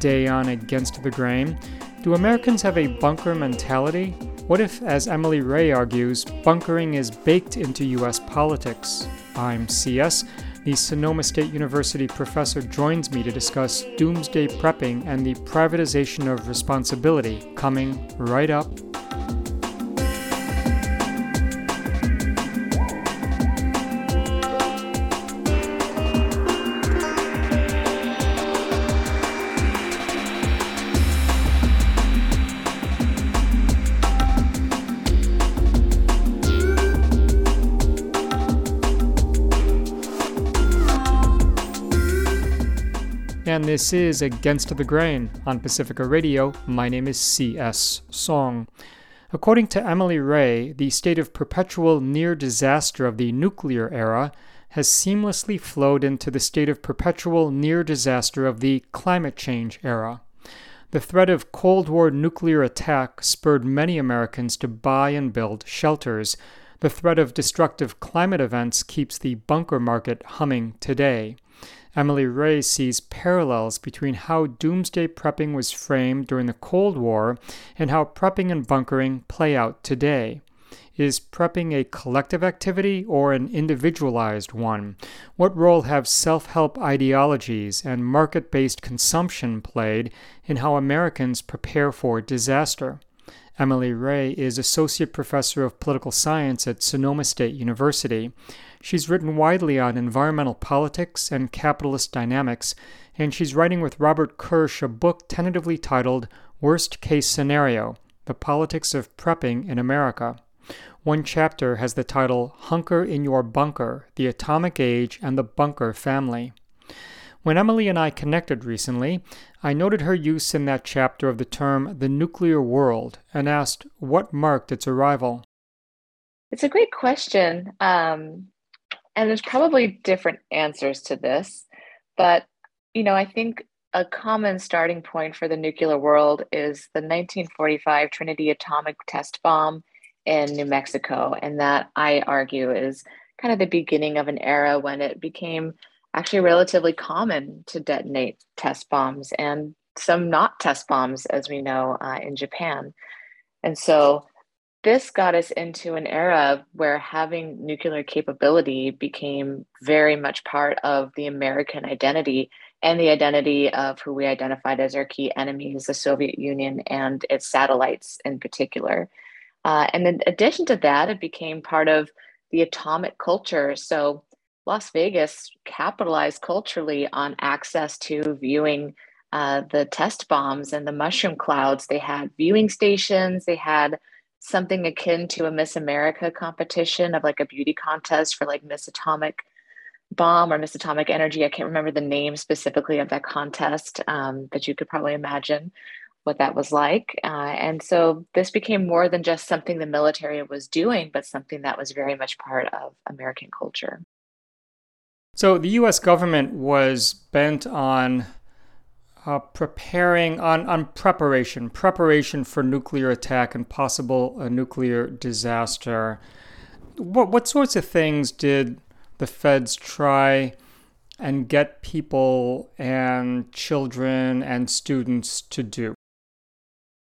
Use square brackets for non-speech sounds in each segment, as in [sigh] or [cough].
Today on Against the Grain, do Americans have a bunker mentality? What if, as Emily Ray argues, bunkering is baked into U.S. politics? I'm CS. The Sonoma State University professor joins me to discuss doomsday prepping and the privatization of responsibility coming right up. This is Against the Grain on Pacifica Radio. My name is C.S. Soong. According to Emily Ray, the state of perpetual near disaster of the nuclear era has seamlessly flowed into the state of perpetual near disaster of the climate change era. The threat of Cold War nuclear attack spurred many Americans to buy and build shelters. The threat of destructive climate events keeps the bunker market humming today. Emily Ray sees parallels between how doomsday prepping was framed during the Cold War and how prepping and bunkering play out today. Is prepping a collective activity or an individualized one? What role have self help ideologies and market based consumption played in how Americans prepare for disaster? Emily Ray is Associate Professor of Political Science at Sonoma State University. She's written widely on environmental politics and capitalist dynamics, and she's writing with Robert Kirsch a book tentatively titled Worst Case Scenario The Politics of Prepping in America. One chapter has the title Hunker in Your Bunker The Atomic Age and the Bunker Family. When Emily and I connected recently, I noted her use in that chapter of the term the nuclear world and asked what marked its arrival. It's a great question. Um, and there's probably different answers to this, but you know, I think a common starting point for the nuclear world is the 1945 Trinity atomic test bomb in New Mexico. And that I argue is kind of the beginning of an era when it became actually relatively common to detonate test bombs and some not test bombs, as we know uh, in Japan. And so this got us into an era where having nuclear capability became very much part of the American identity and the identity of who we identified as our key enemies, the Soviet Union and its satellites in particular. Uh, and in addition to that, it became part of the atomic culture. So Las Vegas capitalized culturally on access to viewing uh, the test bombs and the mushroom clouds. They had viewing stations, they had something akin to a Miss America competition of like a beauty contest for like Miss Atomic Bomb or Miss Atomic Energy. I can't remember the name specifically of that contest, um, but you could probably imagine what that was like. Uh, and so this became more than just something the military was doing, but something that was very much part of American culture. So the US government was bent on uh, preparing on, on preparation, preparation for nuclear attack and possible uh, nuclear disaster. What, what sorts of things did the feds try and get people and children and students to do?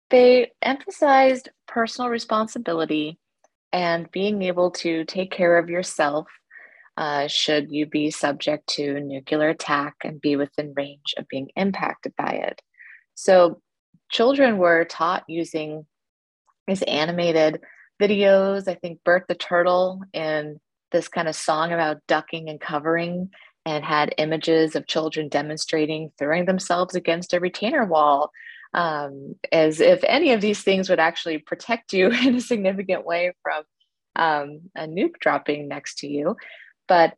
They emphasized personal responsibility and being able to take care of yourself uh, should you be subject to nuclear attack and be within range of being impacted by it. So, children were taught using these animated videos. I think Bert the Turtle in this kind of song about ducking and covering and had images of children demonstrating throwing themselves against a retainer wall um, as if any of these things would actually protect you [laughs] in a significant way from um, a nuke dropping next to you but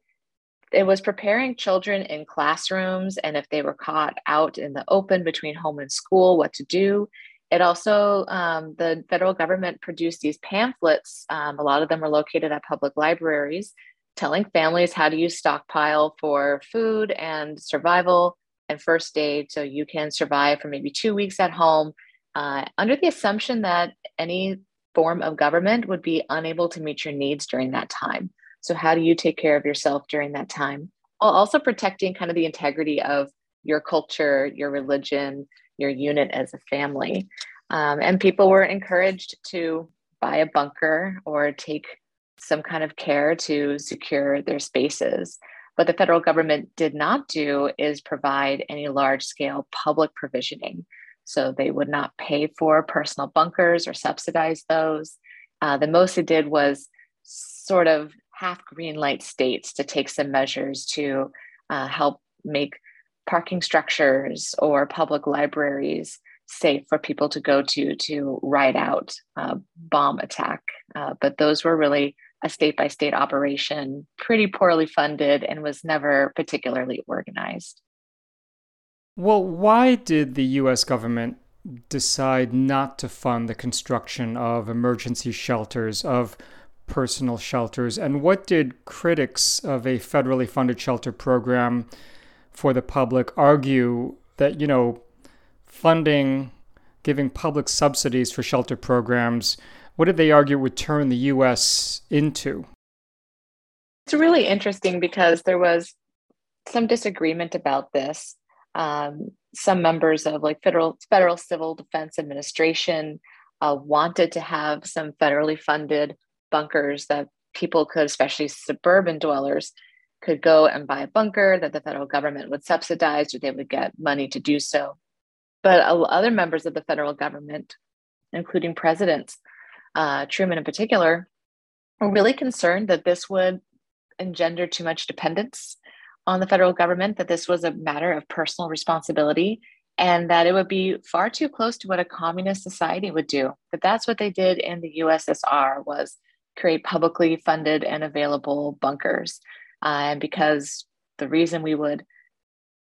it was preparing children in classrooms and if they were caught out in the open between home and school what to do. It also um, the federal government produced these pamphlets. Um, a lot of them were located at public libraries telling families how to use stockpile for food and survival and first aid so you can survive for maybe two weeks at home uh, under the assumption that any form of government would be unable to meet your needs during that time so, how do you take care of yourself during that time? While also protecting kind of the integrity of your culture, your religion, your unit as a family. Um, and people were encouraged to buy a bunker or take some kind of care to secure their spaces. What the federal government did not do is provide any large scale public provisioning. So they would not pay for personal bunkers or subsidize those. Uh, the most it did was sort of half green light states to take some measures to uh, help make parking structures or public libraries safe for people to go to to ride out a bomb attack. Uh, but those were really a state by state operation, pretty poorly funded, and was never particularly organized. Well, why did the US government decide not to fund the construction of emergency shelters, of personal shelters? And what did critics of a federally funded shelter program for the public argue that, you know, funding, giving public subsidies for shelter programs, what did they argue would turn the US into? It's really interesting because there was some disagreement about this. Um, some members of like federal federal civil defense administration uh, wanted to have some federally funded bunkers that people could, especially suburban dwellers, could go and buy a bunker that the federal government would subsidize or they would get money to do so. But other members of the federal government, including presidents, uh, Truman in particular, were really concerned that this would engender too much dependence on the federal government, that this was a matter of personal responsibility, and that it would be far too close to what a communist society would do. That that's what they did in the USSR was create publicly funded and available bunkers. Uh, and because the reason we would,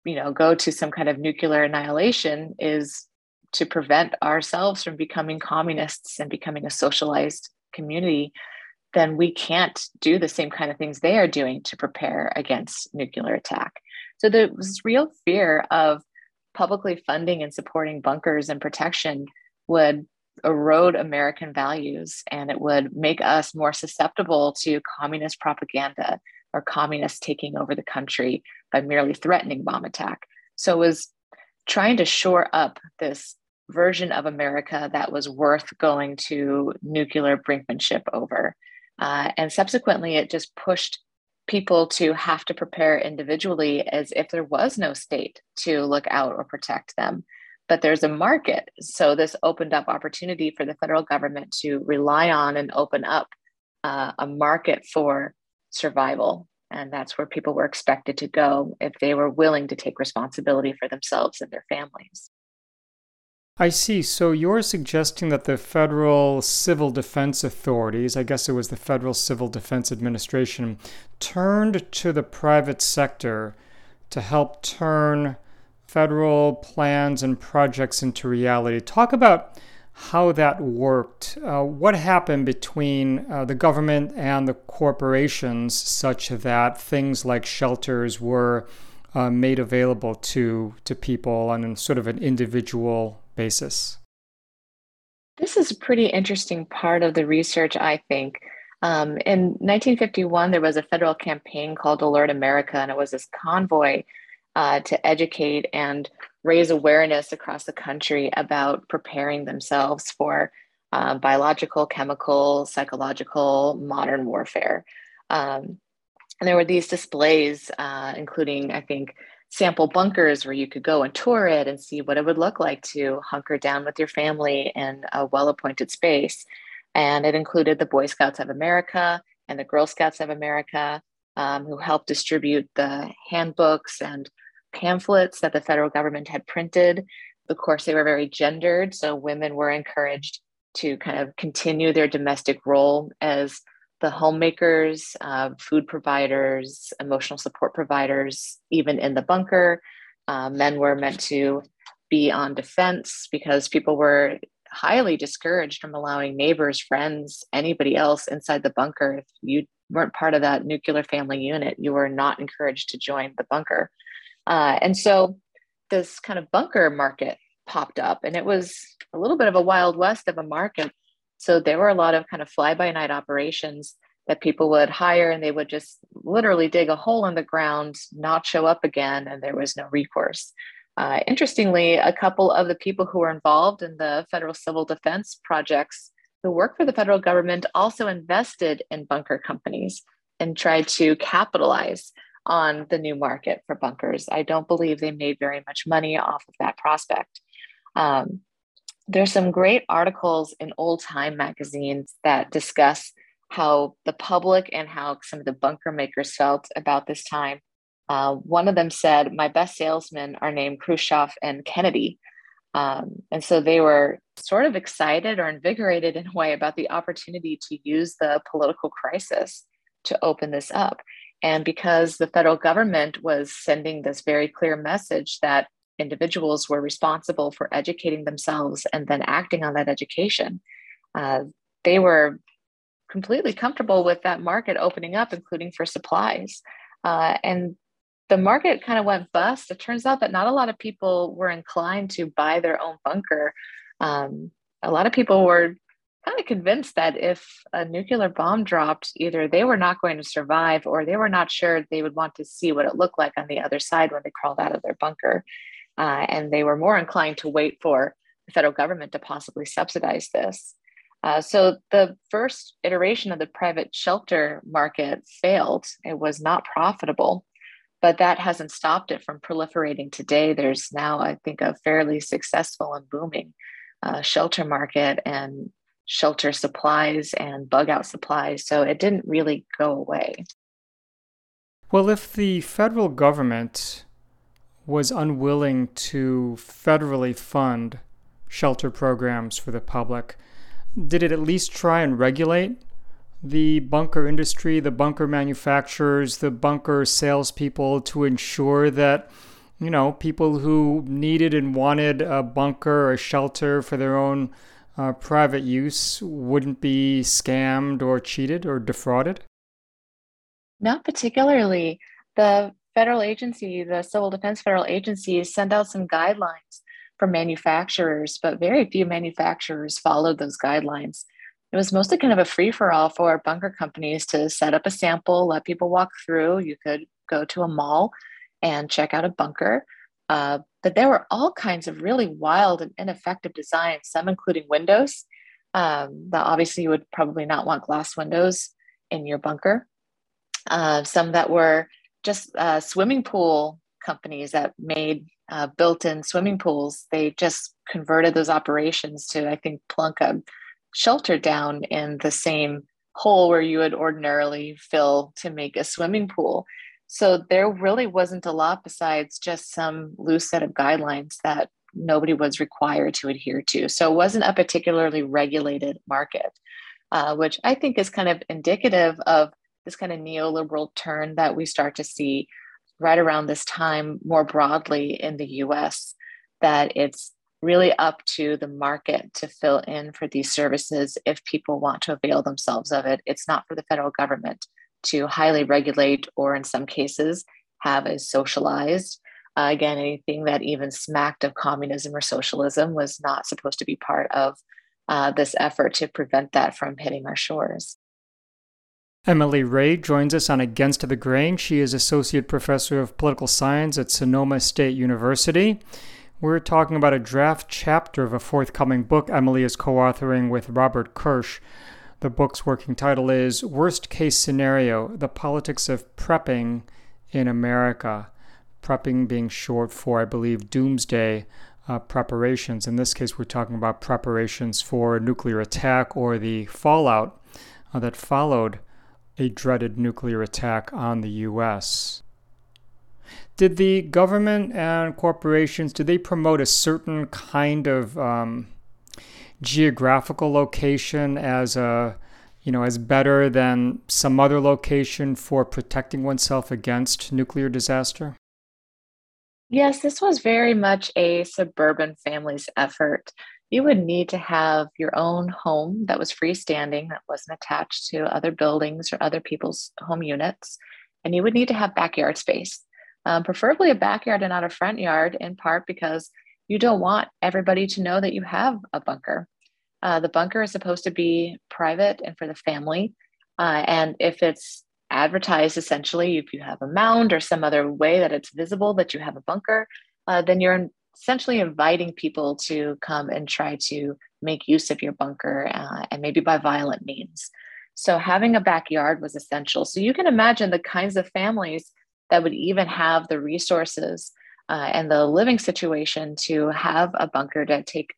you know, go to some kind of nuclear annihilation is to prevent ourselves from becoming communists and becoming a socialized community, then we can't do the same kind of things they are doing to prepare against nuclear attack. So there was real fear of publicly funding and supporting bunkers and protection would erode American values and it would make us more susceptible to communist propaganda or communists taking over the country by merely threatening bomb attack. So it was trying to shore up this version of America that was worth going to nuclear brinkmanship over. Uh, and subsequently, it just pushed people to have to prepare individually as if there was no state to look out or protect them but there's a market. So this opened up opportunity for the federal government to rely on and open up uh, a market for survival. And that's where people were expected to go if they were willing to take responsibility for themselves and their families. I see. So you're suggesting that the federal civil defense authorities, I guess it was the Federal Civil Defense Administration, turned to the private sector to help turn federal plans and projects into reality. Talk about how that worked. Uh, what happened between uh, the government and the corporations such that things like shelters were uh, made available to, to people on a sort of an individual basis? This is a pretty interesting part of the research, I think. Um, in 1951, there was a federal campaign called Alert America, and it was this convoy uh, to educate and raise awareness across the country about preparing themselves for uh, biological, chemical, psychological, modern warfare. Um, and there were these displays, uh, including, I think, sample bunkers where you could go and tour it and see what it would look like to hunker down with your family in a well appointed space. And it included the Boy Scouts of America and the Girl Scouts of America, um, who helped distribute the handbooks and pamphlets that the federal government had printed. Of course, they were very gendered, so women were encouraged to kind of continue their domestic role as the homemakers, uh, food providers, emotional support providers, even in the bunker. Uh, men were meant to be on defense because people were highly discouraged from allowing neighbors, friends, anybody else inside the bunker. If you weren't part of that nuclear family unit, you were not encouraged to join the bunker. Uh, and so this kind of bunker market popped up, and it was a little bit of a wild west of a market. So there were a lot of kind of fly by night operations that people would hire, and they would just literally dig a hole in the ground, not show up again, and there was no recourse. Uh, interestingly, a couple of the people who were involved in the federal civil defense projects who work for the federal government also invested in bunker companies and tried to capitalize on the new market for bunkers. I don't believe they made very much money off of that prospect. Um, there's some great articles in old time magazines that discuss how the public and how some of the bunker makers felt about this time. Uh, one of them said, My best salesmen are named Khrushchev and Kennedy. Um, and so they were sort of excited or invigorated in a way about the opportunity to use the political crisis to open this up. And because the federal government was sending this very clear message that individuals were responsible for educating themselves and then acting on that education, uh, they were completely comfortable with that market opening up, including for supplies. Uh, and the market kind of went bust. It turns out that not a lot of people were inclined to buy their own bunker. Um, a lot of people were kind of convinced that if a nuclear bomb dropped, either they were not going to survive or they were not sure they would want to see what it looked like on the other side when they crawled out of their bunker. Uh, and they were more inclined to wait for the federal government to possibly subsidize this. Uh, so the first iteration of the private shelter market failed. It was not profitable, but that hasn't stopped it from proliferating today. There's now, I think, a fairly successful and booming uh, shelter market and shelter supplies and bug out supplies. So it didn't really go away. Well, if the federal government was unwilling to federally fund shelter programs for the public, did it at least try and regulate the bunker industry, the bunker manufacturers, the bunker salespeople to ensure that, you know, people who needed and wanted a bunker or shelter for their own uh, private use wouldn't be scammed or cheated or defrauded? Not particularly. The federal agency, the Civil Defense Federal Agency, sent out some guidelines for manufacturers, but very few manufacturers followed those guidelines. It was mostly kind of a free for all for bunker companies to set up a sample, let people walk through. You could go to a mall and check out a bunker. Uh, but there were all kinds of really wild and ineffective designs, some including windows. Um, that obviously you would probably not want glass windows in your bunker. Uh, some that were just uh, swimming pool companies that made uh, built-in swimming pools. They just converted those operations to, I think, plunk a shelter down in the same hole where you would ordinarily fill to make a swimming pool. So there really wasn't a lot besides just some loose set of guidelines that nobody was required to adhere to. So it wasn't a particularly regulated market, uh, which I think is kind of indicative of this kind of neoliberal turn that we start to see right around this time more broadly in the US, that it's really up to the market to fill in for these services if people want to avail themselves of it. It's not for the federal government to highly regulate or, in some cases, have a socialized. Uh, again, anything that even smacked of communism or socialism was not supposed to be part of uh, this effort to prevent that from hitting our shores. Emily Ray joins us on Against the Grain. She is Associate Professor of Political Science at Sonoma State University. We're talking about a draft chapter of a forthcoming book Emily is co authoring with Robert Kirsch. The book's working title is Worst Case Scenario The Politics of Prepping in America. Prepping being short for, I believe, doomsday uh, preparations. In this case, we're talking about preparations for a nuclear attack or the fallout uh, that followed a dreaded nuclear attack on the U.S. Did the government and corporations did they promote a certain kind of um, geographical location as a you know as better than some other location for protecting oneself against nuclear disaster? Yes, this was very much a suburban family's effort. You would need to have your own home that was freestanding, that wasn't attached to other buildings or other people's home units. And you would need to have backyard space, um, preferably a backyard and not a front yard, in part because you don't want everybody to know that you have a bunker. Uh, the bunker is supposed to be private and for the family. Uh, and if it's advertised essentially, if you have a mound or some other way that it's visible that you have a bunker, uh, then you're essentially inviting people to come and try to make use of your bunker uh, and maybe by violent means. So having a backyard was essential. So you can imagine the kinds of families that would even have the resources uh, and the living situation to have a bunker to take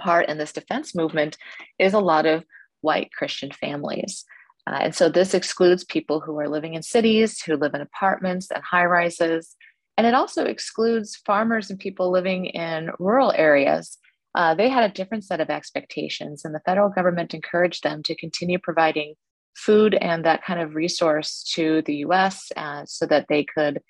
part in this defense movement is a lot of white Christian families. Uh, and so this excludes people who are living in cities, who live in apartments and high rises. And it also excludes farmers and people living in rural areas uh, they had a different set of expectations, and the federal government encouraged them to continue providing food and that kind of resource to the US uh, so that they could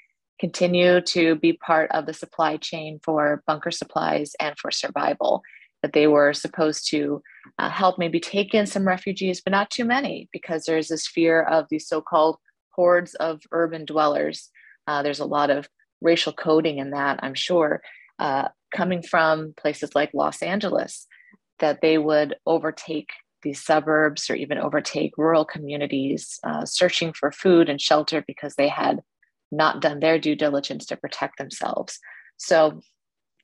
continue to be part of the supply chain for bunker supplies and for survival. That they were supposed to uh, help maybe take in some refugees, but not too many, because there's this fear of these so called hordes of urban dwellers. Uh, there's a lot of racial coding in that, I'm sure. Uh, coming from places like Los Angeles, that they would overtake these suburbs or even overtake rural communities, uh, searching for food and shelter because they had not done their due diligence to protect themselves. So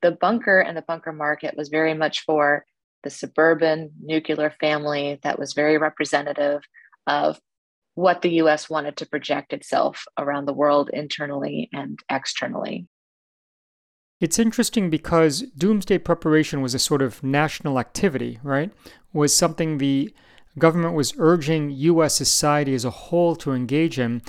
the bunker and the bunker market was very much for the suburban nuclear family that was very representative of what the US wanted to project itself around the world internally and externally. It's interesting because doomsday preparation was a sort of national activity, right? Was something the government was urging US society as a whole to engage in.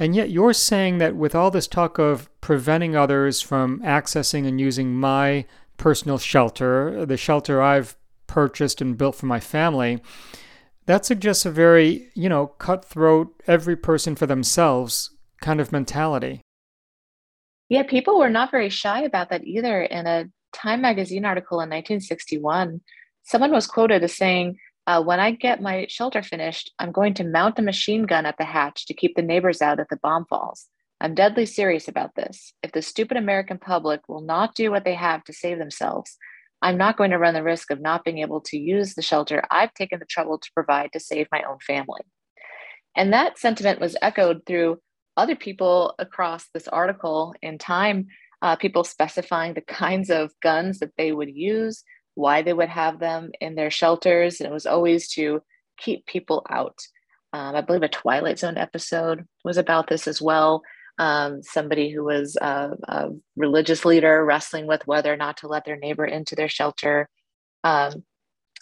And yet you're saying that with all this talk of preventing others from accessing and using my personal shelter, the shelter I've purchased and built for my family, that suggests a very, you know, cutthroat, every person for themselves kind of mentality. Yeah, people were not very shy about that either. In a Time magazine article in 1961, someone was quoted as saying, uh, When I get my shelter finished, I'm going to mount a machine gun at the hatch to keep the neighbors out if the bomb falls. I'm deadly serious about this. If the stupid American public will not do what they have to save themselves, I'm not going to run the risk of not being able to use the shelter I've taken the trouble to provide to save my own family. And that sentiment was echoed through other people across this article in time, uh, people specifying the [laughs] kinds of guns that they would use, why they would have them in their shelters. And it was always to keep people out. Um, I believe a Twilight Zone episode was about this as well. Um, somebody who was a, a, religious leader wrestling with whether or not to let their neighbor into their shelter. Um,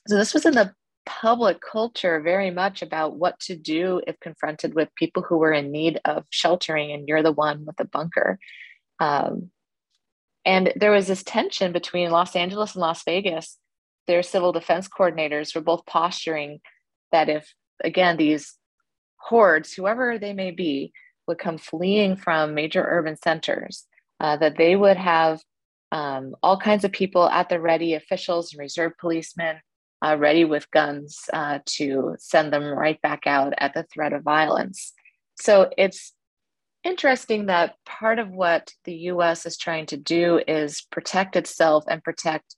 so this was in the public culture very much about what to do if confronted with people who were in need of sheltering and you're the one with the bunker. Um, and there was this tension between Los Angeles and Las Vegas. Their civil defense coordinators were both posturing that if, again, these hordes, whoever they may be, would come fleeing from major urban centers, uh, that they would have um, all kinds of people at the ready, officials and reserve policemen uh, ready with guns uh, to send them right back out at the threat of violence. So it's interesting that part of what the US is trying to do is protect itself and protect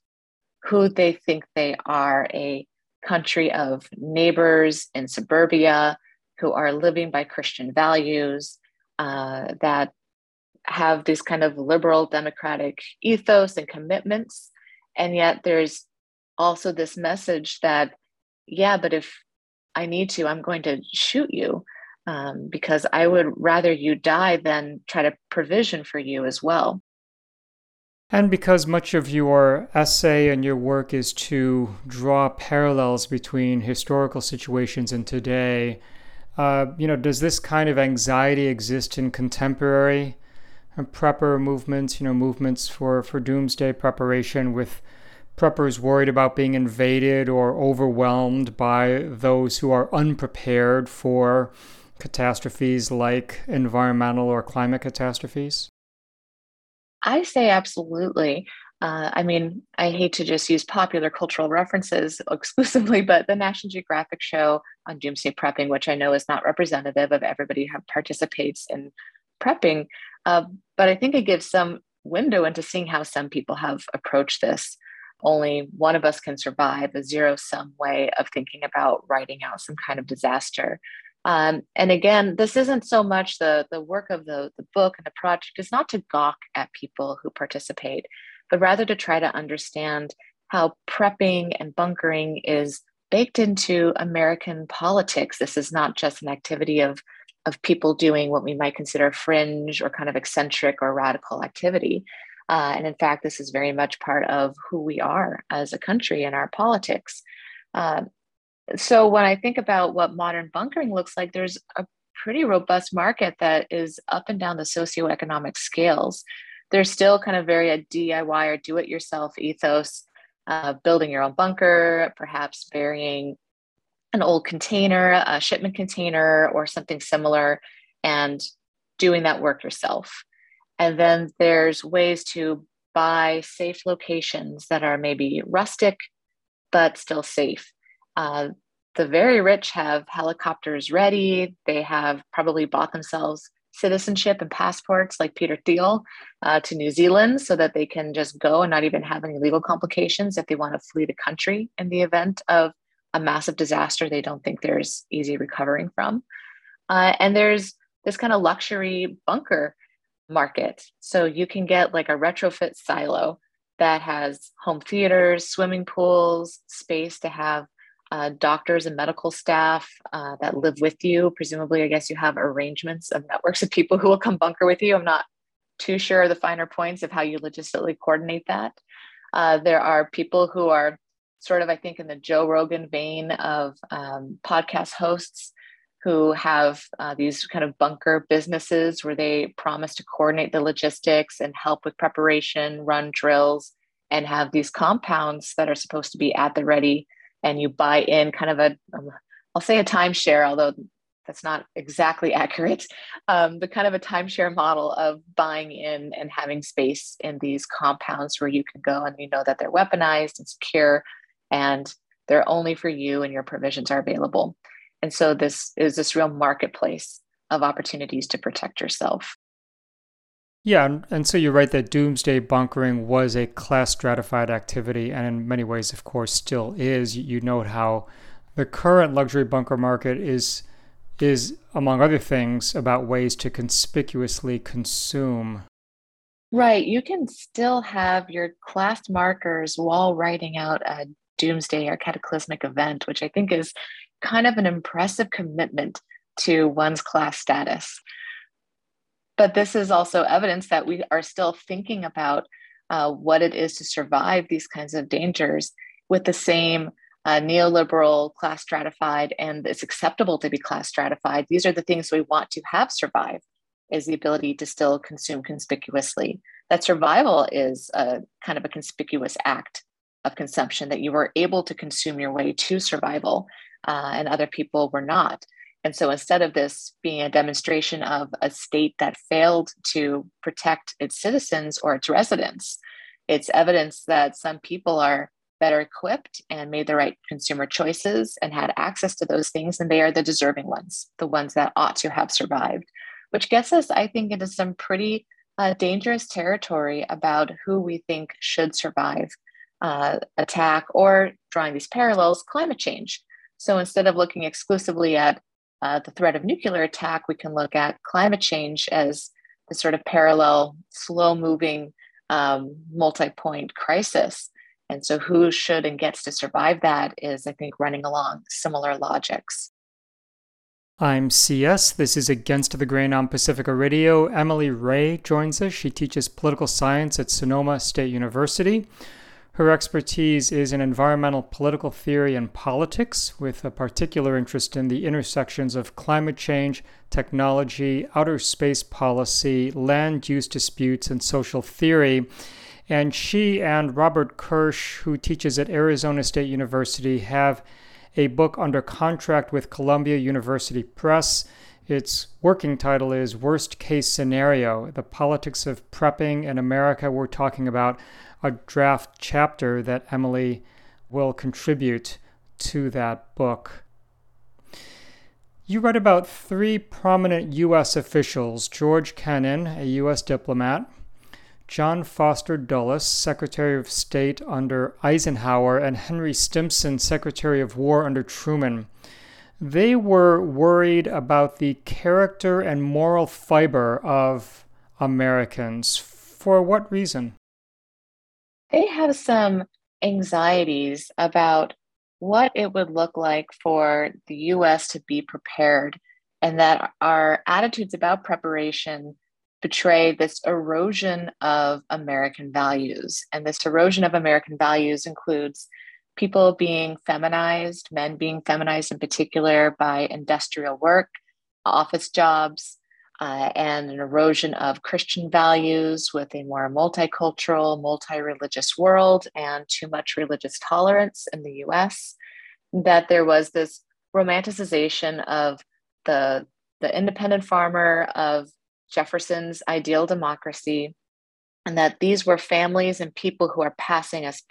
who they think they are a country of neighbors in suburbia who are living by Christian values uh, that have these kind of liberal democratic ethos and commitments. And yet there's also this message that, yeah, but if I need to, I'm going to shoot you um, because I would rather you die than try to provision for you as well. And because much of your essay and your work is to draw parallels between historical situations and today, uh, you know, does this kind of anxiety exist in contemporary prepper movements? You know, movements for for doomsday preparation with preppers worried about being invaded or overwhelmed by those who are unprepared for catastrophes like environmental or climate catastrophes? I say absolutely. Uh, I mean, I hate to just use popular cultural references [laughs] exclusively, but the National Geographic show on doomsday prepping, which I know is not representative of everybody who participates in prepping, uh, but I think it gives some window into seeing how some people have approached this only one of us can survive a zero sum way of thinking about writing out some kind of disaster. Um, and again, this isn't so much the, the work of the, the book and the project is not to gawk at people who participate, but rather to try to understand how prepping and bunkering is baked into American politics. This is not just an activity of, of people doing what we might consider fringe or kind of eccentric or radical activity. Uh, and in fact, this is very much part of who we are as a country and our politics. Uh, so when I think about what modern bunkering looks like, there's a pretty robust market that is up and down the socioeconomic scales. There's still kind of very a DIY or do it yourself ethos, uh, building your own bunker, perhaps burying an old container, a shipment container, or something similar, and doing that work yourself. And then there's ways to buy safe locations that are maybe rustic, but still safe. Uh, the very rich have helicopters ready. They have probably bought themselves citizenship and passports, like Peter Thiel, uh, to New Zealand so that they can just go and not even have any legal complications if they want to flee the country in the event of a massive disaster they don't think there's easy recovering from. Uh, and there's this kind of luxury bunker market. So you can get like a retrofit silo that has home theaters, swimming pools, space to have uh, doctors and medical staff uh, that live with you. Presumably, I guess you have arrangements of networks of people who will come bunker with you. I'm not too sure the finer points of how you logistically coordinate that. Uh, there are people who are sort of, I think, in the Joe Rogan vein of um, podcast hosts who have uh, these kind of bunker businesses where they promise to coordinate the logistics and help with preparation, run drills, and have these compounds that are supposed to be at the ready and you buy in kind of a um, I'll say a timeshare, although that's not exactly [laughs] accurate, um, but kind of a timeshare model of buying in and having space in these compounds where you can go and you know that they're weaponized and secure and they're only for you and your provisions are available. And so this is this real marketplace of opportunities to protect yourself. Yeah, and so you're right that doomsday bunkering was a class stratified activity, and in many ways, of course, still is. You note how the current luxury bunker market is is among other things about ways to conspicuously consume. Right, you can still have your class markers while writing out a doomsday or cataclysmic event, which I think is kind of an impressive commitment to one's class status. But this is also evidence that we are still thinking about uh, what it is to survive these kinds of dangers with the same uh, neoliberal class stratified and it's acceptable to be class stratified. These are the things we want to have survive is the ability to still consume conspicuously. That survival is a kind of a conspicuous act of consumption that you were able to consume your way to survival uh, and other people were not. And so instead of this being a demonstration of a state that failed to protect its citizens or its residents, it's evidence that some people are better equipped and made the right consumer choices and had access to those things, and they are the deserving ones, the ones that ought to have survived, which gets us, I think, into some pretty uh, dangerous territory about who we think should survive uh, attack or drawing these parallels, climate change. So instead of looking exclusively at uh, the threat of nuclear attack, we can look at climate change as the sort of parallel, slow moving, um, multi point crisis. And so, who should and gets to survive that is, I think, running along similar logics. I'm CS. This is Against the Grain on Pacifica Radio. Emily Ray joins us. She teaches political science at Sonoma State University. Her expertise is in environmental political theory and politics, with a particular interest in the intersections of climate change, technology, outer space policy, land use disputes, and social theory. And she and Robert Kirsch, who teaches at Arizona State University, have a book under contract with Columbia University Press. Its working title is Worst Case Scenario The Politics of Prepping in America. We're talking about a draft chapter that Emily will contribute to that book. You read about three prominent U.S. officials George Kennan, a U.S. diplomat, John Foster Dulles, Secretary of State under Eisenhower, and Henry Stimson, Secretary of War under Truman. they were worried about the character and moral fiber of Americans. For what reason? They have some anxieties about what it would look like for the US to be prepared, and that our attitudes about preparation betray this erosion of American values. And this erosion of American values includes people being feminized, men being feminized in particular by industrial work, office jobs, uh, and an erosion of Christian values with a more multicultural, multi religious world and too much religious tolerance in the US. That there was this romanticization of the, the independent farmer, of Jefferson's ideal democracy, and that these were families and people who are passing us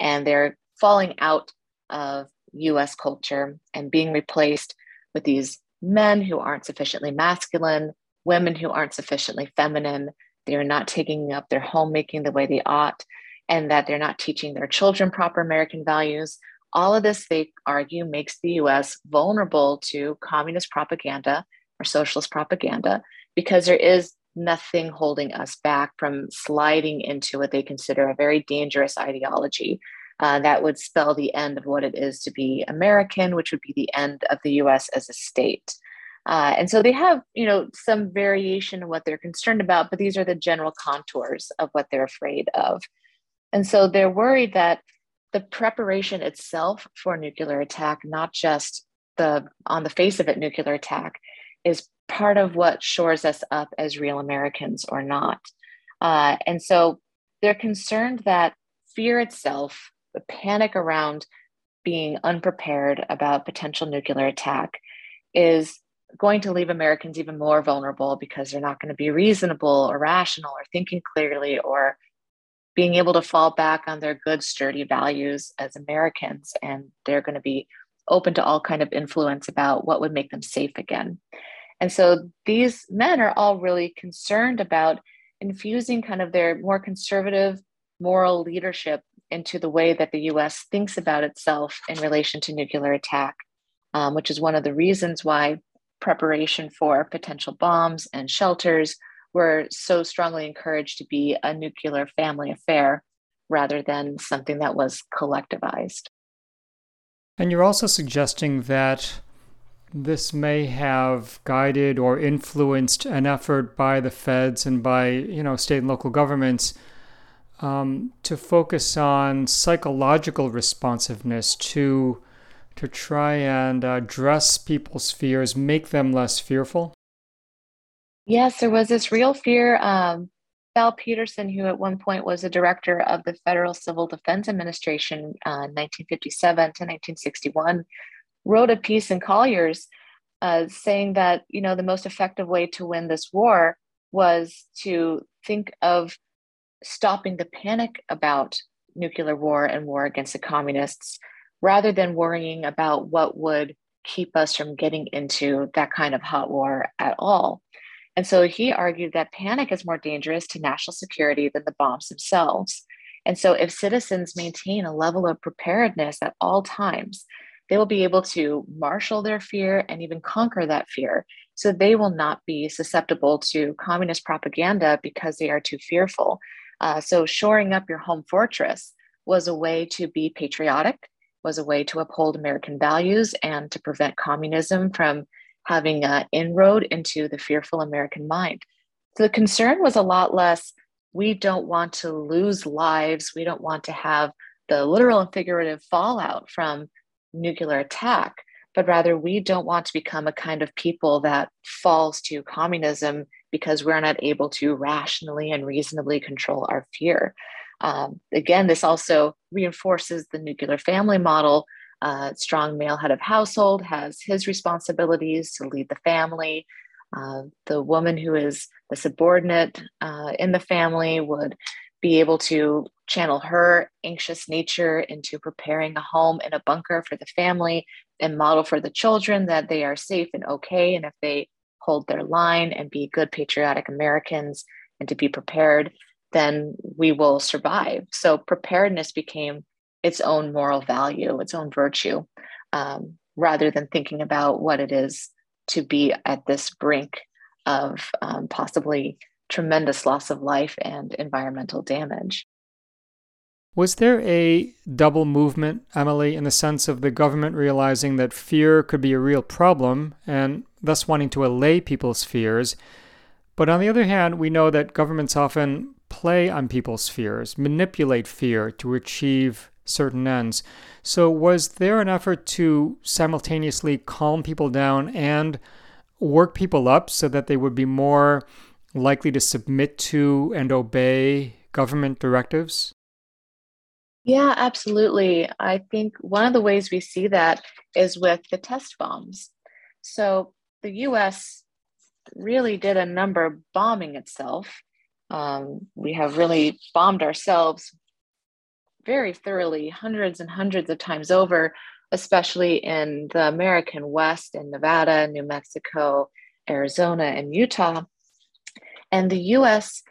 and they're falling out of US culture and being replaced with these men who aren't sufficiently masculine, women who aren't sufficiently feminine. They are not taking up their homemaking the way they ought, and that they're not teaching their children proper American values. All of this, they argue, makes the US vulnerable to communist propaganda or socialist propaganda because there is nothing holding us back from sliding into what they consider a very dangerous ideology uh, that would spell the end of what it is to be American, which would be the end of the US as a state. Uh, and so they have, you know, some variation in what they're concerned about, but these are the general contours of what they're afraid of. And so they're worried that the preparation itself for nuclear attack, not just the on the face of it nuclear attack, is part of what shores us up as real Americans or not. Uh, and so they're concerned that fear itself the panic around being unprepared about potential nuclear attack is going to leave Americans even more vulnerable because they're not going to be reasonable or rational or thinking clearly or being able to fall back on their good sturdy values as Americans and they're going to be open to all kind of influence about what would make them safe again. And so these men are all really concerned about infusing kind of their more conservative moral leadership into the way that the US thinks about itself in relation to nuclear attack, um, which is one of the reasons why preparation for potential bombs and shelters were so strongly encouraged to be a nuclear family affair rather than something that was collectivized. And you're also suggesting that this may have guided or influenced an effort by the feds and by, you know, state and local governments um, to focus on psychological responsiveness to to try and address people's fears, make them less fearful? Yes, there was this real fear. Um, Val Peterson, who at one point was a director of the Federal Civil Defense Administration, uh, 1957 to 1961, wrote a piece in Collier's uh, saying that you know the most effective way to win this war was to think of stopping the panic about nuclear war and war against the communists rather than worrying about what would keep us from getting into that kind of hot war at all. And so he argued that panic is more dangerous to national security than the bombs themselves. And so, if citizens maintain a level of preparedness at all times, they will be able to marshal their fear and even conquer that fear. So, they will not be susceptible to communist propaganda because they are too fearful. Uh, so shoring up your home fortress was a way to be patriotic, was a way to uphold American values and to prevent communism from having an inroad into the fearful American mind. So the concern was a lot less we don't want to lose lives, we don't want to have the literal and figurative fallout from nuclear attack, but rather we don't want to become a kind of people that falls to communism because we're not able to rationally and reasonably control our fear. Um, again, this also reinforces the nuclear family model. Uh, strong male head of household has his responsibilities to lead the family. Uh, the woman who is the subordinate uh, in the family would be able to channel her anxious nature into preparing a home in a bunker for the family and model for the children that they are safe and okay. And if they hold their line and be good patriotic Americans and to be prepared, then we will survive. So preparedness became its own moral value, its own virtue, um, rather than thinking about what it is to be at this brink of um, possibly tremendous loss of life and environmental damage. Was there a double movement, Emily, in the sense of the government realizing that fear could be a real problem and thus wanting to allay people's fears? But on the other hand, we know that governments often play on people's fears, manipulate fear to achieve certain ends. So, was there an effort to simultaneously calm people down and work people up so that they would be more likely to submit to and obey government directives? Yeah, absolutely. I think one of the ways we see that is with the test bombs. So the US really did a number bombing itself. Um, we have really bombed ourselves very thoroughly, hundreds and hundreds of times over, especially in the American West in Nevada, New Mexico, Arizona, and Utah. And the US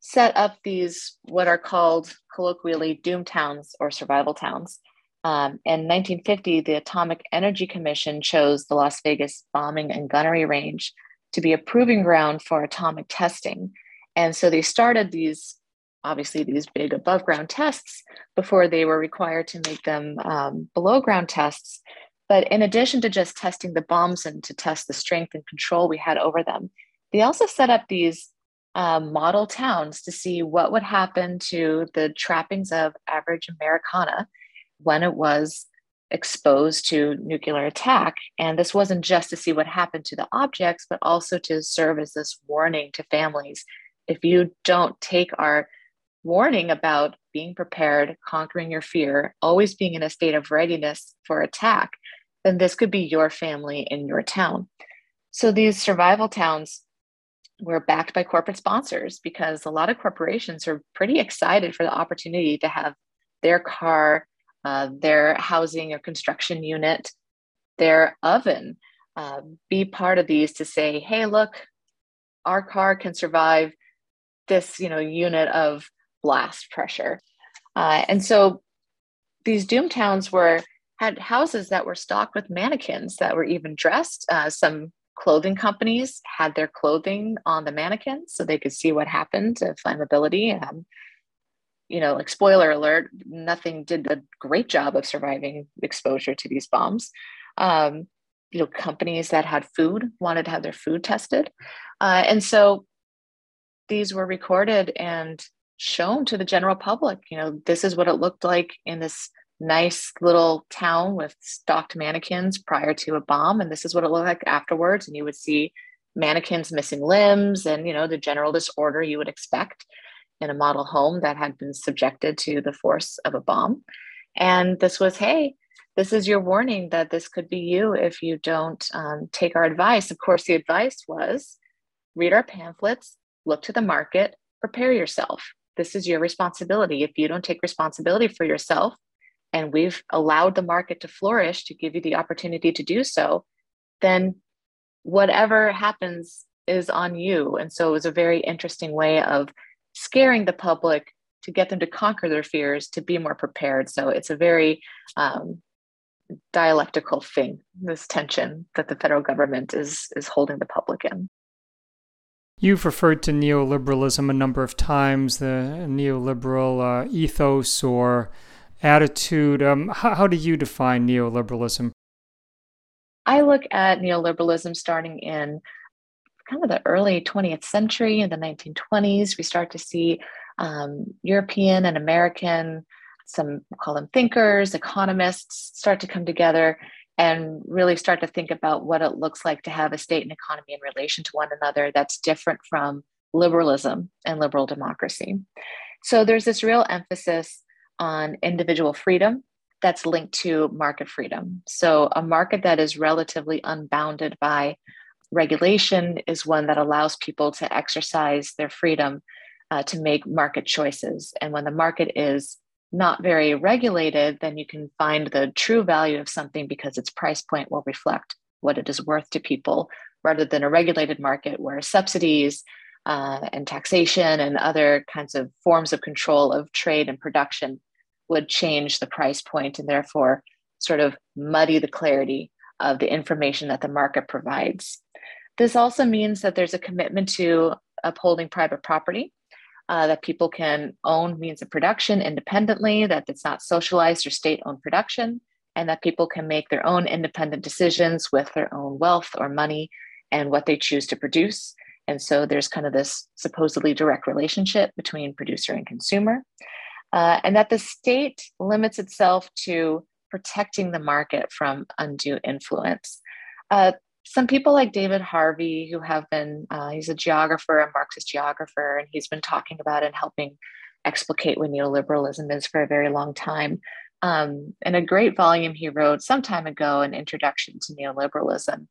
set up these, what are called colloquially doom towns or survival towns. Um, in 1950, the Atomic Energy Commission chose the Las Vegas bombing and gunnery range to be a proving ground for atomic testing. And so they started these, obviously, these big above ground tests before they were required to make them um, below ground tests. But in addition to just testing the bombs and to test the strength and control we had over them, they also set up these um, model towns to see what would happen to the trappings of average Americana when it was exposed to nuclear attack. And this wasn't just to see what happened to the objects, but also to serve as this warning to families. If you don't take our warning about being prepared, conquering your fear, always being in a state of readiness for attack, then this could be your family in your town. So these survival towns we're backed by corporate sponsors because a lot of corporations are pretty excited for the opportunity to have their car, uh, their housing or construction unit, their oven uh, be part of these to say, hey, look, our car can survive this you know unit of blast pressure. Uh, and so these doom towns were had houses that were stocked with mannequins that were even dressed. Uh, some clothing companies had their clothing on the mannequins so they could see what happened to flammability. Um, you know, like spoiler alert, nothing did a great job of surviving exposure to these bombs. Um, you know, companies that had food wanted to have their food tested. Uh, and so these were recorded and shown to the general public. You know, this is what it looked like in this nice little town with stocked mannequins prior to a bomb and this is what it looked like afterwards and you would see mannequins missing limbs and you know the general disorder you would expect in a model home that had been subjected to the force of a bomb and this was hey this is your warning that this could be you if you don't um, take our advice of course the advice was read our pamphlets look to the market prepare yourself this is your responsibility if you don't take responsibility for yourself and we've allowed the market to flourish to give you the opportunity to do so, then whatever happens is on you. And so it was a very interesting way of scaring the public to get them to conquer their fears, to be more prepared. So it's a very um, dialectical thing, this tension that the federal government is is holding the public in. You've referred to neoliberalism a number of times, the neoliberal uh, ethos or attitude. Um, how, how do you define neoliberalism? I look at neoliberalism starting in kind of the early 20th century, in the 1920s. We start to see um, European and American, some call them thinkers, economists, start to come together and really start to think about what it looks like to have a state and economy in relation to one another that's different from liberalism and liberal democracy. So there's this real emphasis on individual freedom that's linked to market freedom. So, a market that is relatively unbounded by regulation is one that allows people to exercise their freedom uh, to make market choices. And when the market is not very regulated, then you can find the true value of something because its price point will reflect what it is worth to people rather than a regulated market where subsidies uh, and taxation and other kinds of forms of control of trade and production would change the price point and therefore sort of muddy the clarity of the information that the market provides. This also means that there's a commitment to upholding private property, uh, that people can own means of production independently, that it's not socialized or state owned production, and that people can make their own independent decisions with their own wealth or money and what they choose to produce. And so there's kind of this supposedly direct relationship between producer and consumer. Uh, and that the state limits itself to protecting the market from undue influence. Uh, some people like David Harvey, who have been, uh, he's a geographer, a Marxist geographer, and he's been talking about and helping explicate what neoliberalism is for a very long time. Um, in a great volume he wrote some time ago, An Introduction to Neoliberalism,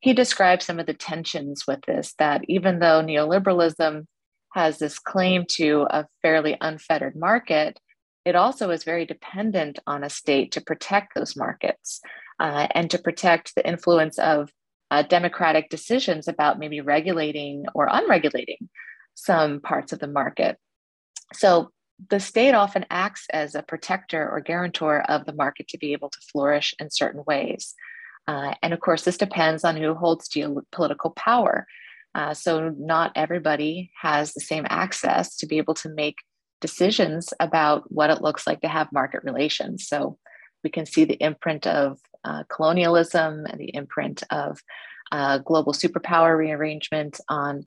he describes some of the tensions with this that even though neoliberalism has this claim to a fairly unfettered market, it also is very dependent on a state to protect those markets uh, and to protect the influence of uh, democratic decisions about maybe regulating or unregulating some parts of the market. So the state often acts as a protector or guarantor of the market to be able to flourish in certain ways. Uh, and of course, this depends on who holds geopolitical power. Uh, so, not everybody has the same access to be able to make decisions about what it looks like to have market relations. So, we can see the imprint of uh, colonialism and the imprint of uh, global superpower rearrangement on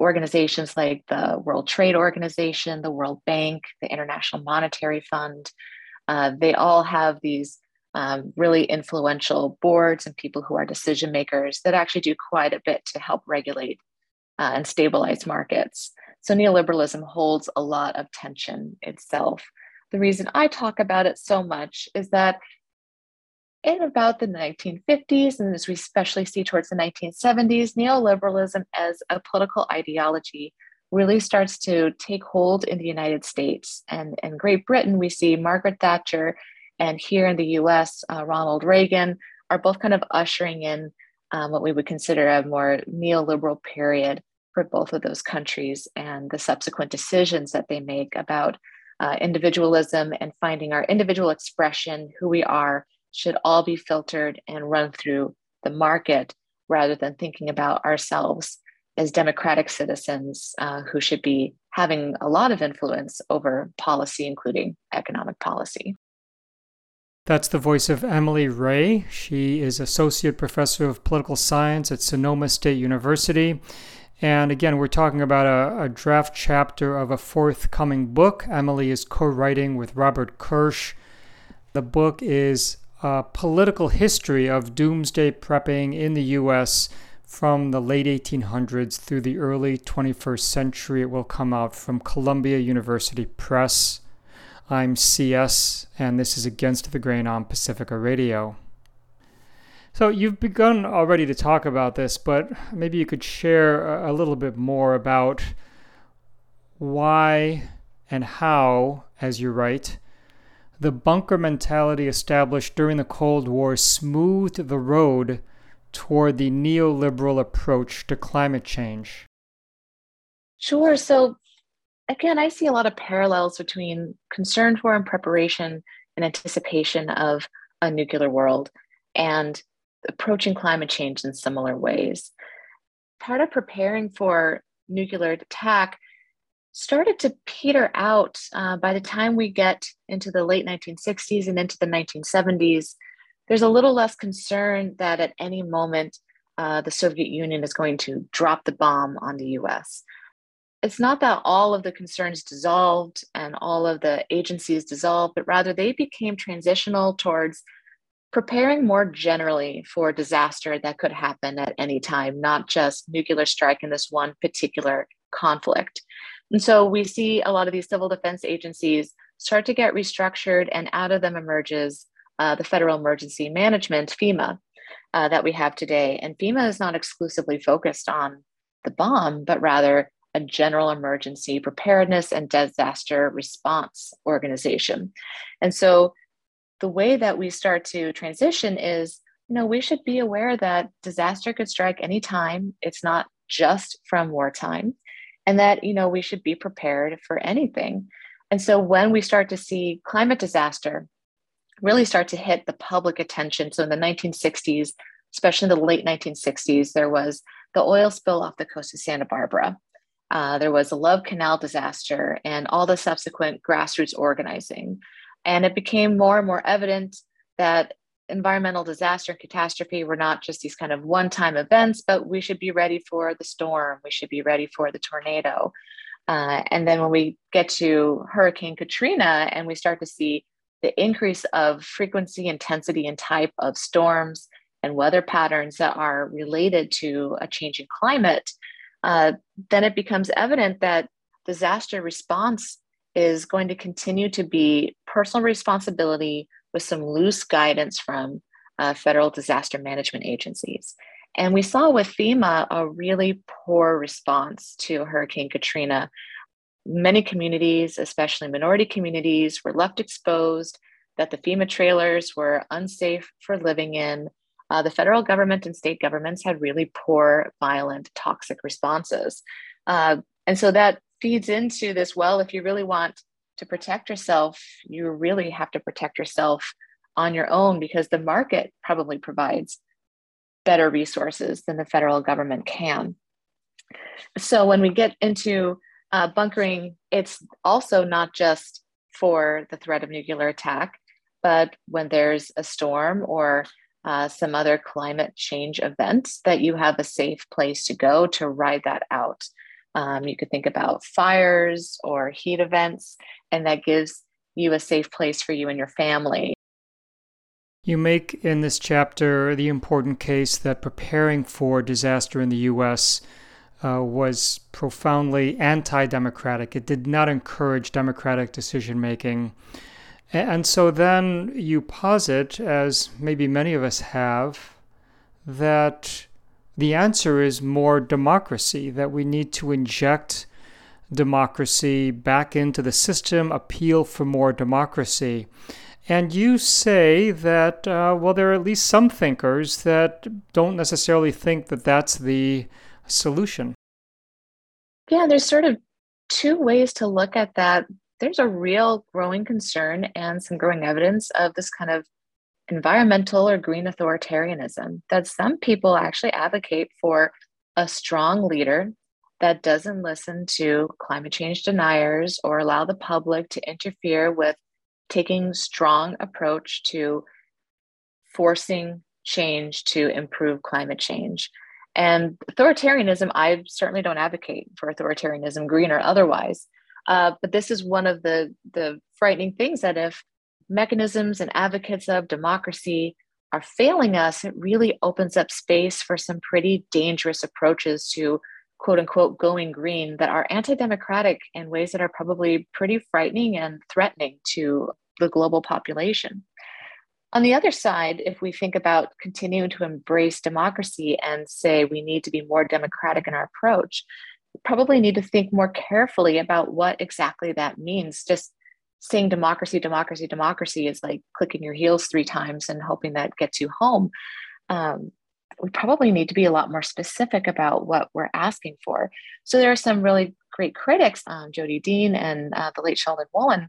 organizations like the World Trade Organization, the World Bank, the International Monetary Fund. Uh, they all have these um, really influential boards and people who are decision makers that actually do quite a bit to help regulate uh, and stabilize markets. So neoliberalism holds a lot of tension itself. The reason I talk about it so much is that in about the 1950s, and as we especially see towards the 1970s, neoliberalism as a political ideology really starts to take hold in the United States. And in Great Britain, we see Margaret Thatcher and here in the US, uh, Ronald Reagan are both kind of ushering in um, what we would consider a more neoliberal period for both of those countries and the subsequent decisions that they make about uh, individualism and finding our individual expression, who we are, should all be filtered and run through the market rather than thinking about ourselves as democratic citizens uh, who should be having a lot of influence over policy, including economic policy. That's the voice of Emily Ray. She is Associate Professor of Political Science at Sonoma State University. And again, we're talking about a, a draft chapter of a forthcoming book Emily is co writing with Robert Kirsch. The book is a political history of doomsday prepping in the U.S. from the late 1800s through the early 21st century. It will come out from Columbia University Press. I'm CS, and this is Against the Grain on Pacifica Radio. So, you've begun already to talk about this, but maybe you could share a little bit more about why and how, as you write, the bunker mentality established during the Cold War smoothed the road toward the neoliberal approach to climate change. Sure. So, again, I see a lot of parallels between concern for and preparation and anticipation of a nuclear world and approaching climate change in similar ways. Part of preparing for nuclear attack started to peter out uh, by the time we get into the late 1960s and into the 1970s. There's a little less concern that at any moment uh, the Soviet Union is going to drop the bomb on the US it's not that all of the concerns dissolved and all of the agencies dissolved, but rather they became transitional towards preparing more generally for disaster that could happen at any time, not just nuclear strike in this one particular conflict. And so we see a lot of these civil defense agencies start to get restructured, and out of them emerges uh, the Federal Emergency Management, FEMA, uh, that we have today. And FEMA is not exclusively focused on the bomb, but rather a general emergency preparedness and disaster response organization. And so the way that we start to transition is you know we should be aware that disaster could strike anytime it's not just from wartime and that you know we should be prepared for anything and so when we start to see climate disaster really start to hit the public attention. So in the 1960s, especially in the late 1960s, there was the oil spill off the coast of Santa Barbara. Uh, there was a Love Canal disaster and all the subsequent grassroots organizing. And it became more and more evident that environmental disaster and catastrophe were not just these kind of one time events, but we should be ready for the storm, we should be ready for the tornado. Uh, and then when we get to Hurricane Katrina and we start to see the increase of frequency, intensity, and type of storms and weather patterns that are related to a changing climate, uh, then it becomes evident that disaster response is going to continue to be personal responsibility with some loose guidance from uh, federal disaster management agencies. And we saw with FEMA a really poor response to Hurricane Katrina. Many communities, especially minority communities, were left exposed, that the FEMA trailers were unsafe for living in. Uh, the federal government and state governments had really poor, violent, toxic responses. Uh, and so that feeds into this well, if you really want to protect yourself, you really have to protect yourself on your own because the market probably provides better resources than the federal government can. So when we get into uh, bunkering, it's also not just for the threat of nuclear attack, but when there's a storm or uh, some other climate change events, that you have a safe place to go to ride that out. Um, you could think about fires or heat events, and that gives you a safe place for you and your family. You make in this chapter the important case that preparing for disaster in the U.S. Uh, was profoundly anti democratic. It did not encourage democratic decision making. And so then you posit, as maybe many of us have, that the answer is more democracy, that we need to inject democracy back into the system, appeal for more democracy. And you say that, uh, well, there are at least some thinkers that don't necessarily think that that's the solution. Yeah, there's sort of two ways to look at that. There's a real growing concern and some growing evidence of this kind of environmental or green authoritarianism that some people actually advocate for a strong leader that doesn't listen to climate change deniers or allow the public to interfere with taking strong approach to forcing change to improve climate change. And authoritarianism i certainly don't advocate for authoritarianism green or otherwise. Uh, but this is one of the the frightening things that if mechanisms and advocates of democracy are failing us, it really opens up space for some pretty dangerous approaches to quote unquote going green that are anti democratic in ways that are probably pretty frightening and threatening to the global population. On the other side, if we think about continuing to embrace democracy and say we need to be more democratic in our approach, probably need to think more carefully about what exactly that means. Just saying democracy, democracy, democracy is like clicking your heels three times and hoping that gets you home. Um, we probably need to be a lot more specific about what we're asking for. So there are some really great critics, um, Jodi Dean and uh, the late Sheldon Wolin,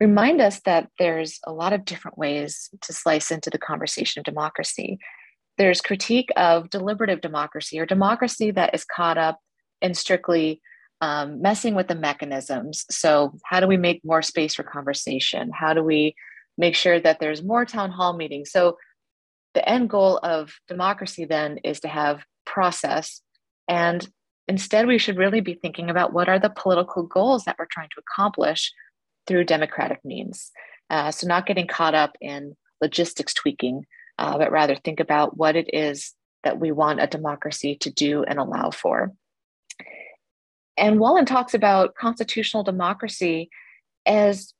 remind us that there's a lot of different ways to slice into the conversation of democracy. There's critique of deliberative democracy or democracy that is caught up in strictly um, messing with the mechanisms. So, how do we make more space for conversation? How do we make sure that there's more town hall meetings? So, the end goal of democracy then is to have process. And instead, we should really be thinking about what are the political goals that we're trying to accomplish through democratic means. Uh, so, not getting caught up in logistics tweaking, uh, but rather think about what it is that we want a democracy to do and allow for. And Wolin talks about constitutional democracy as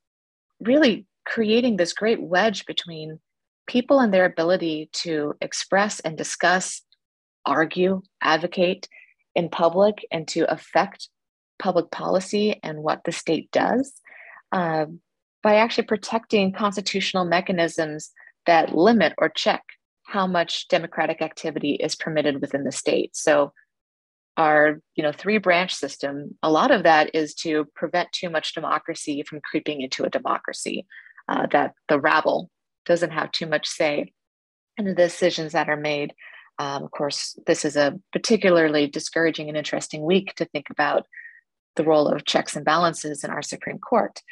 really creating this great wedge between people and their ability to express and discuss, argue, advocate in public, and to affect public policy and what the state does uh, by actually protecting constitutional mechanisms that limit or check how much democratic activity is permitted within the state. So, our you know three branch system a lot of that is to prevent too much democracy from creeping into a democracy uh, that the rabble doesn't have too much say in the decisions that are made. Um, of course, this is a particularly discouraging and interesting week to think about the role of checks and balances in our Supreme Court.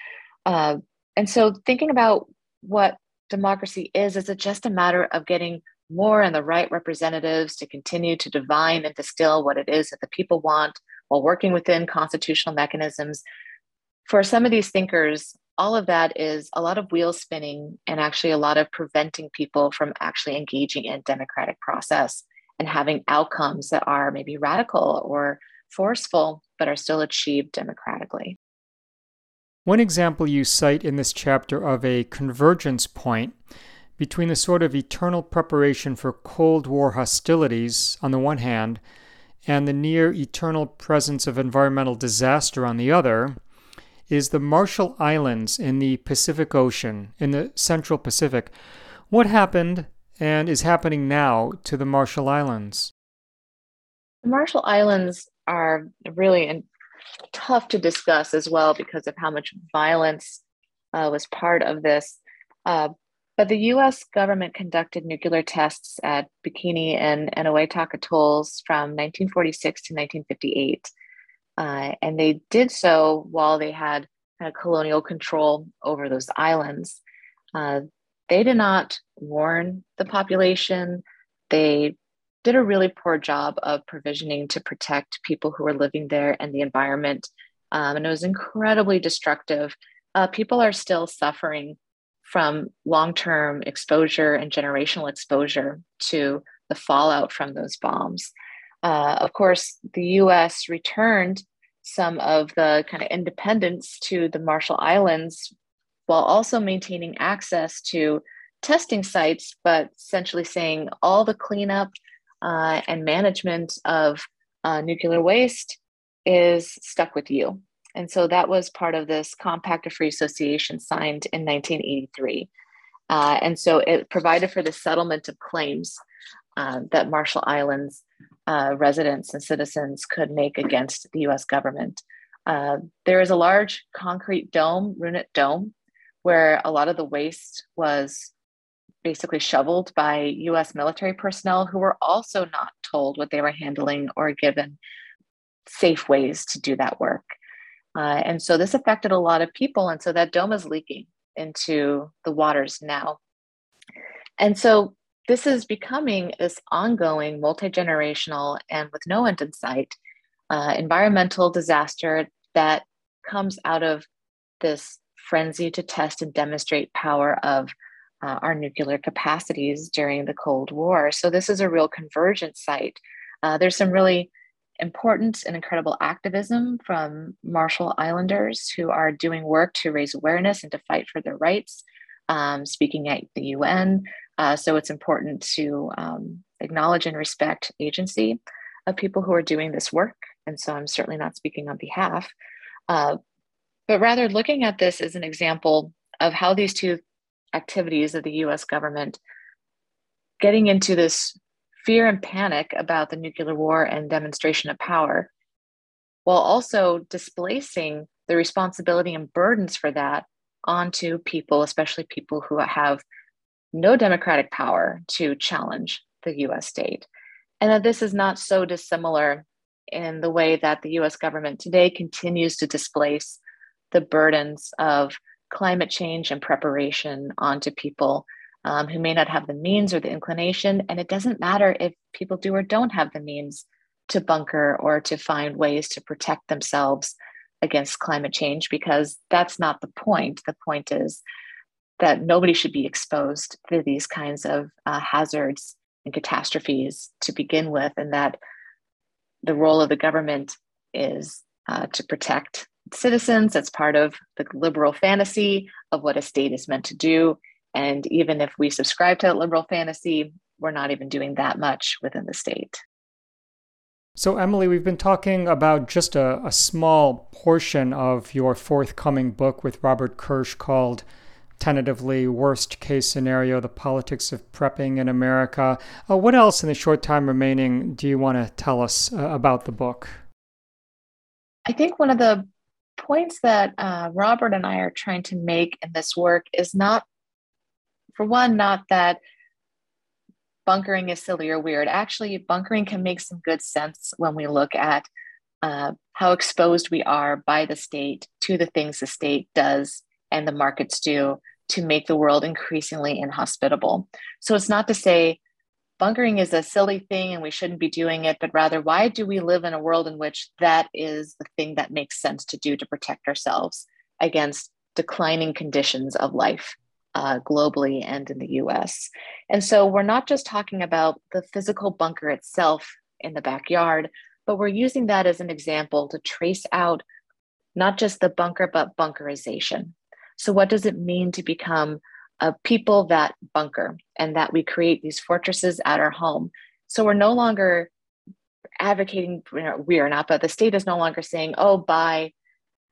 Uh, and so, thinking about what democracy is, is it just a matter of getting more and the right representatives to continue to divine and distill what it is that the people want while working within constitutional mechanisms? For some of these thinkers, all of that is a lot of wheel spinning and actually a lot of preventing people from actually engaging in democratic process and having outcomes that are maybe radical or forceful but are still achieved democratically. One example you cite in this chapter of a convergence point between the sort of eternal preparation for Cold War hostilities on the one hand and the near eternal presence of environmental disaster on the other is the Marshall Islands in the Pacific Ocean, in the Central Pacific. What happened and is happening now to the Marshall Islands? The Marshall Islands are really tough to discuss as well because of how much violence uh, was part of this. Uh, but the US government conducted nuclear tests at Bikini and Enewetak atolls from 1946 to 1958. Uh, and they did so while they had kind of colonial control over those islands. Uh, they did not warn the population. They did a really poor job of provisioning to protect people who were living there and the environment. Um, and it was incredibly destructive. Uh, people are still suffering from long term exposure and generational exposure to the fallout from those bombs. Uh, of course, the US returned some of the kind of independence to the Marshall Islands while also maintaining access to testing sites, but essentially saying all the cleanup uh, and management of uh, nuclear waste is stuck with you. And so that was part of this Compact of Free Association signed in 1983. Uh, and so it provided for the settlement of claims uh, that Marshall Islands uh, residents and citizens could make against the US government. Uh, there is a large concrete dome, Runit Dome, where a lot of the waste was basically shoveled by US military personnel who were also not told what they were handling or given safe ways to do that work. Uh, and so this affected a lot of people. And so that dome is leaking into the waters now. And so this is becoming this ongoing, multi generational, and with no end in sight uh, environmental disaster that comes out of this frenzy to test and demonstrate power of uh, our nuclear capacities during the Cold War. So this is a real convergence site. Uh, there's some really important and incredible activism from Marshall Islanders who are doing work to raise awareness and to fight for their rights, um, speaking at the UN. Uh, so it's important to um, acknowledge and respect agency of people who are doing this work. And so I'm certainly not speaking on behalf, uh, but rather looking at this as an example of how these two activities of the US government getting into this fear and panic about the nuclear war and demonstration of power, while also displacing the responsibility and burdens for that onto people, especially people who have no democratic power to challenge the US state. And that this is not so dissimilar in the way that the US government today continues to displace the burdens of climate change and preparation onto people um, who may not have the means or the inclination. And it doesn't matter if people do or don't have the means to bunker or to find ways to protect themselves against climate change, because that's not the point. The point is that nobody should be exposed to these kinds of uh, hazards and catastrophes to begin with, and that the role of the government is uh, to protect citizens. That's part of the liberal fantasy of what a state is meant to do. And even if we subscribe to that liberal fantasy, we're not even doing that much within the state. So, Emily, we've been talking about just a, a small portion of your forthcoming book with Robert Kirsch called tentatively worst case scenario the politics of prepping in america uh, what else in the short time remaining do you want to tell us uh, about the book i think one of the points that uh, Robert and I are trying to make in this work is not, for one, not that bunkering is silly or weird. Actually, bunkering can make some good sense when we look at uh, how exposed we are by the state to the things the state does and the markets do to make the world increasingly inhospitable. So it's not to say bunkering is a silly thing and we shouldn't be doing it, but rather, why do we live in a world in which that is the thing that makes sense to do to protect ourselves against declining conditions of life uh, globally and in the US? And so we're not just talking about the physical bunker itself in the backyard, but we're using that as an example to trace out not just the bunker, but bunkerization. So, what does it mean to become a people that bunker and that we create these fortresses at our home? So, we're no longer advocating, we are not, but the state is no longer saying, oh, buy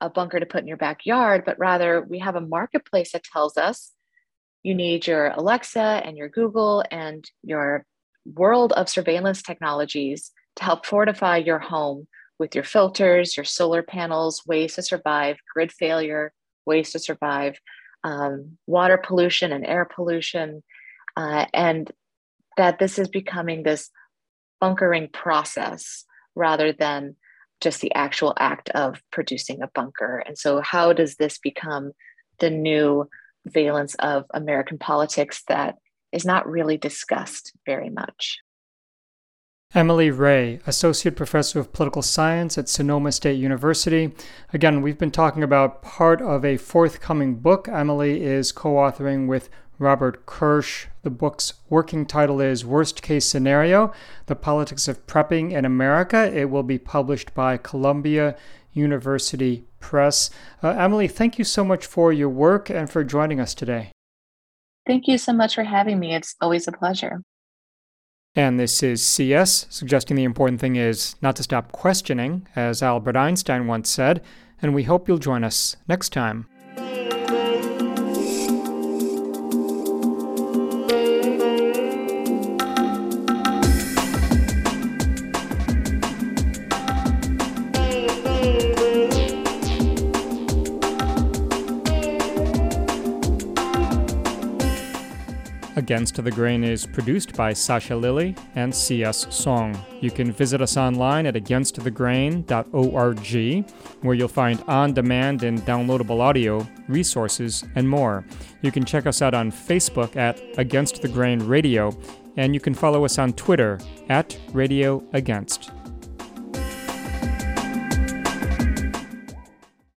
a bunker to put in your backyard, but rather we have a marketplace that tells us you need your Alexa and your Google and your world of surveillance technologies to help fortify your home with your filters, your solar panels, ways to survive, grid failure, ways to survive, um, water pollution and air pollution, uh, and that this is becoming this bunkering process rather than just the actual act of producing a bunker. And so, how does this become the new valence of American politics that is not really discussed very much? Emily Ray, Associate Professor of Political Science at Sonoma State University. Again, we've been talking about part of a forthcoming book Emily is co authoring with Robert Kirsch. The book's working title is Worst Case Scenario The Politics of Prepping in America. It will be published by Columbia University Press. Uh, Emily, thank you so much for your work and for joining us today. Thank you so much for having me. It's always a pleasure. And this is CS, suggesting the important thing is not to stop questioning, as Albert Einstein once said, and we hope you'll join us next time. Against the Grain is produced by Sasha Lilley and C.S. Soong. You can visit us online at againstthegrain.org, where you'll find on demand and downloadable audio, resources, and more. You can check us out on Facebook at Against the Grain Radio, and you can follow us on Twitter at Radio Against.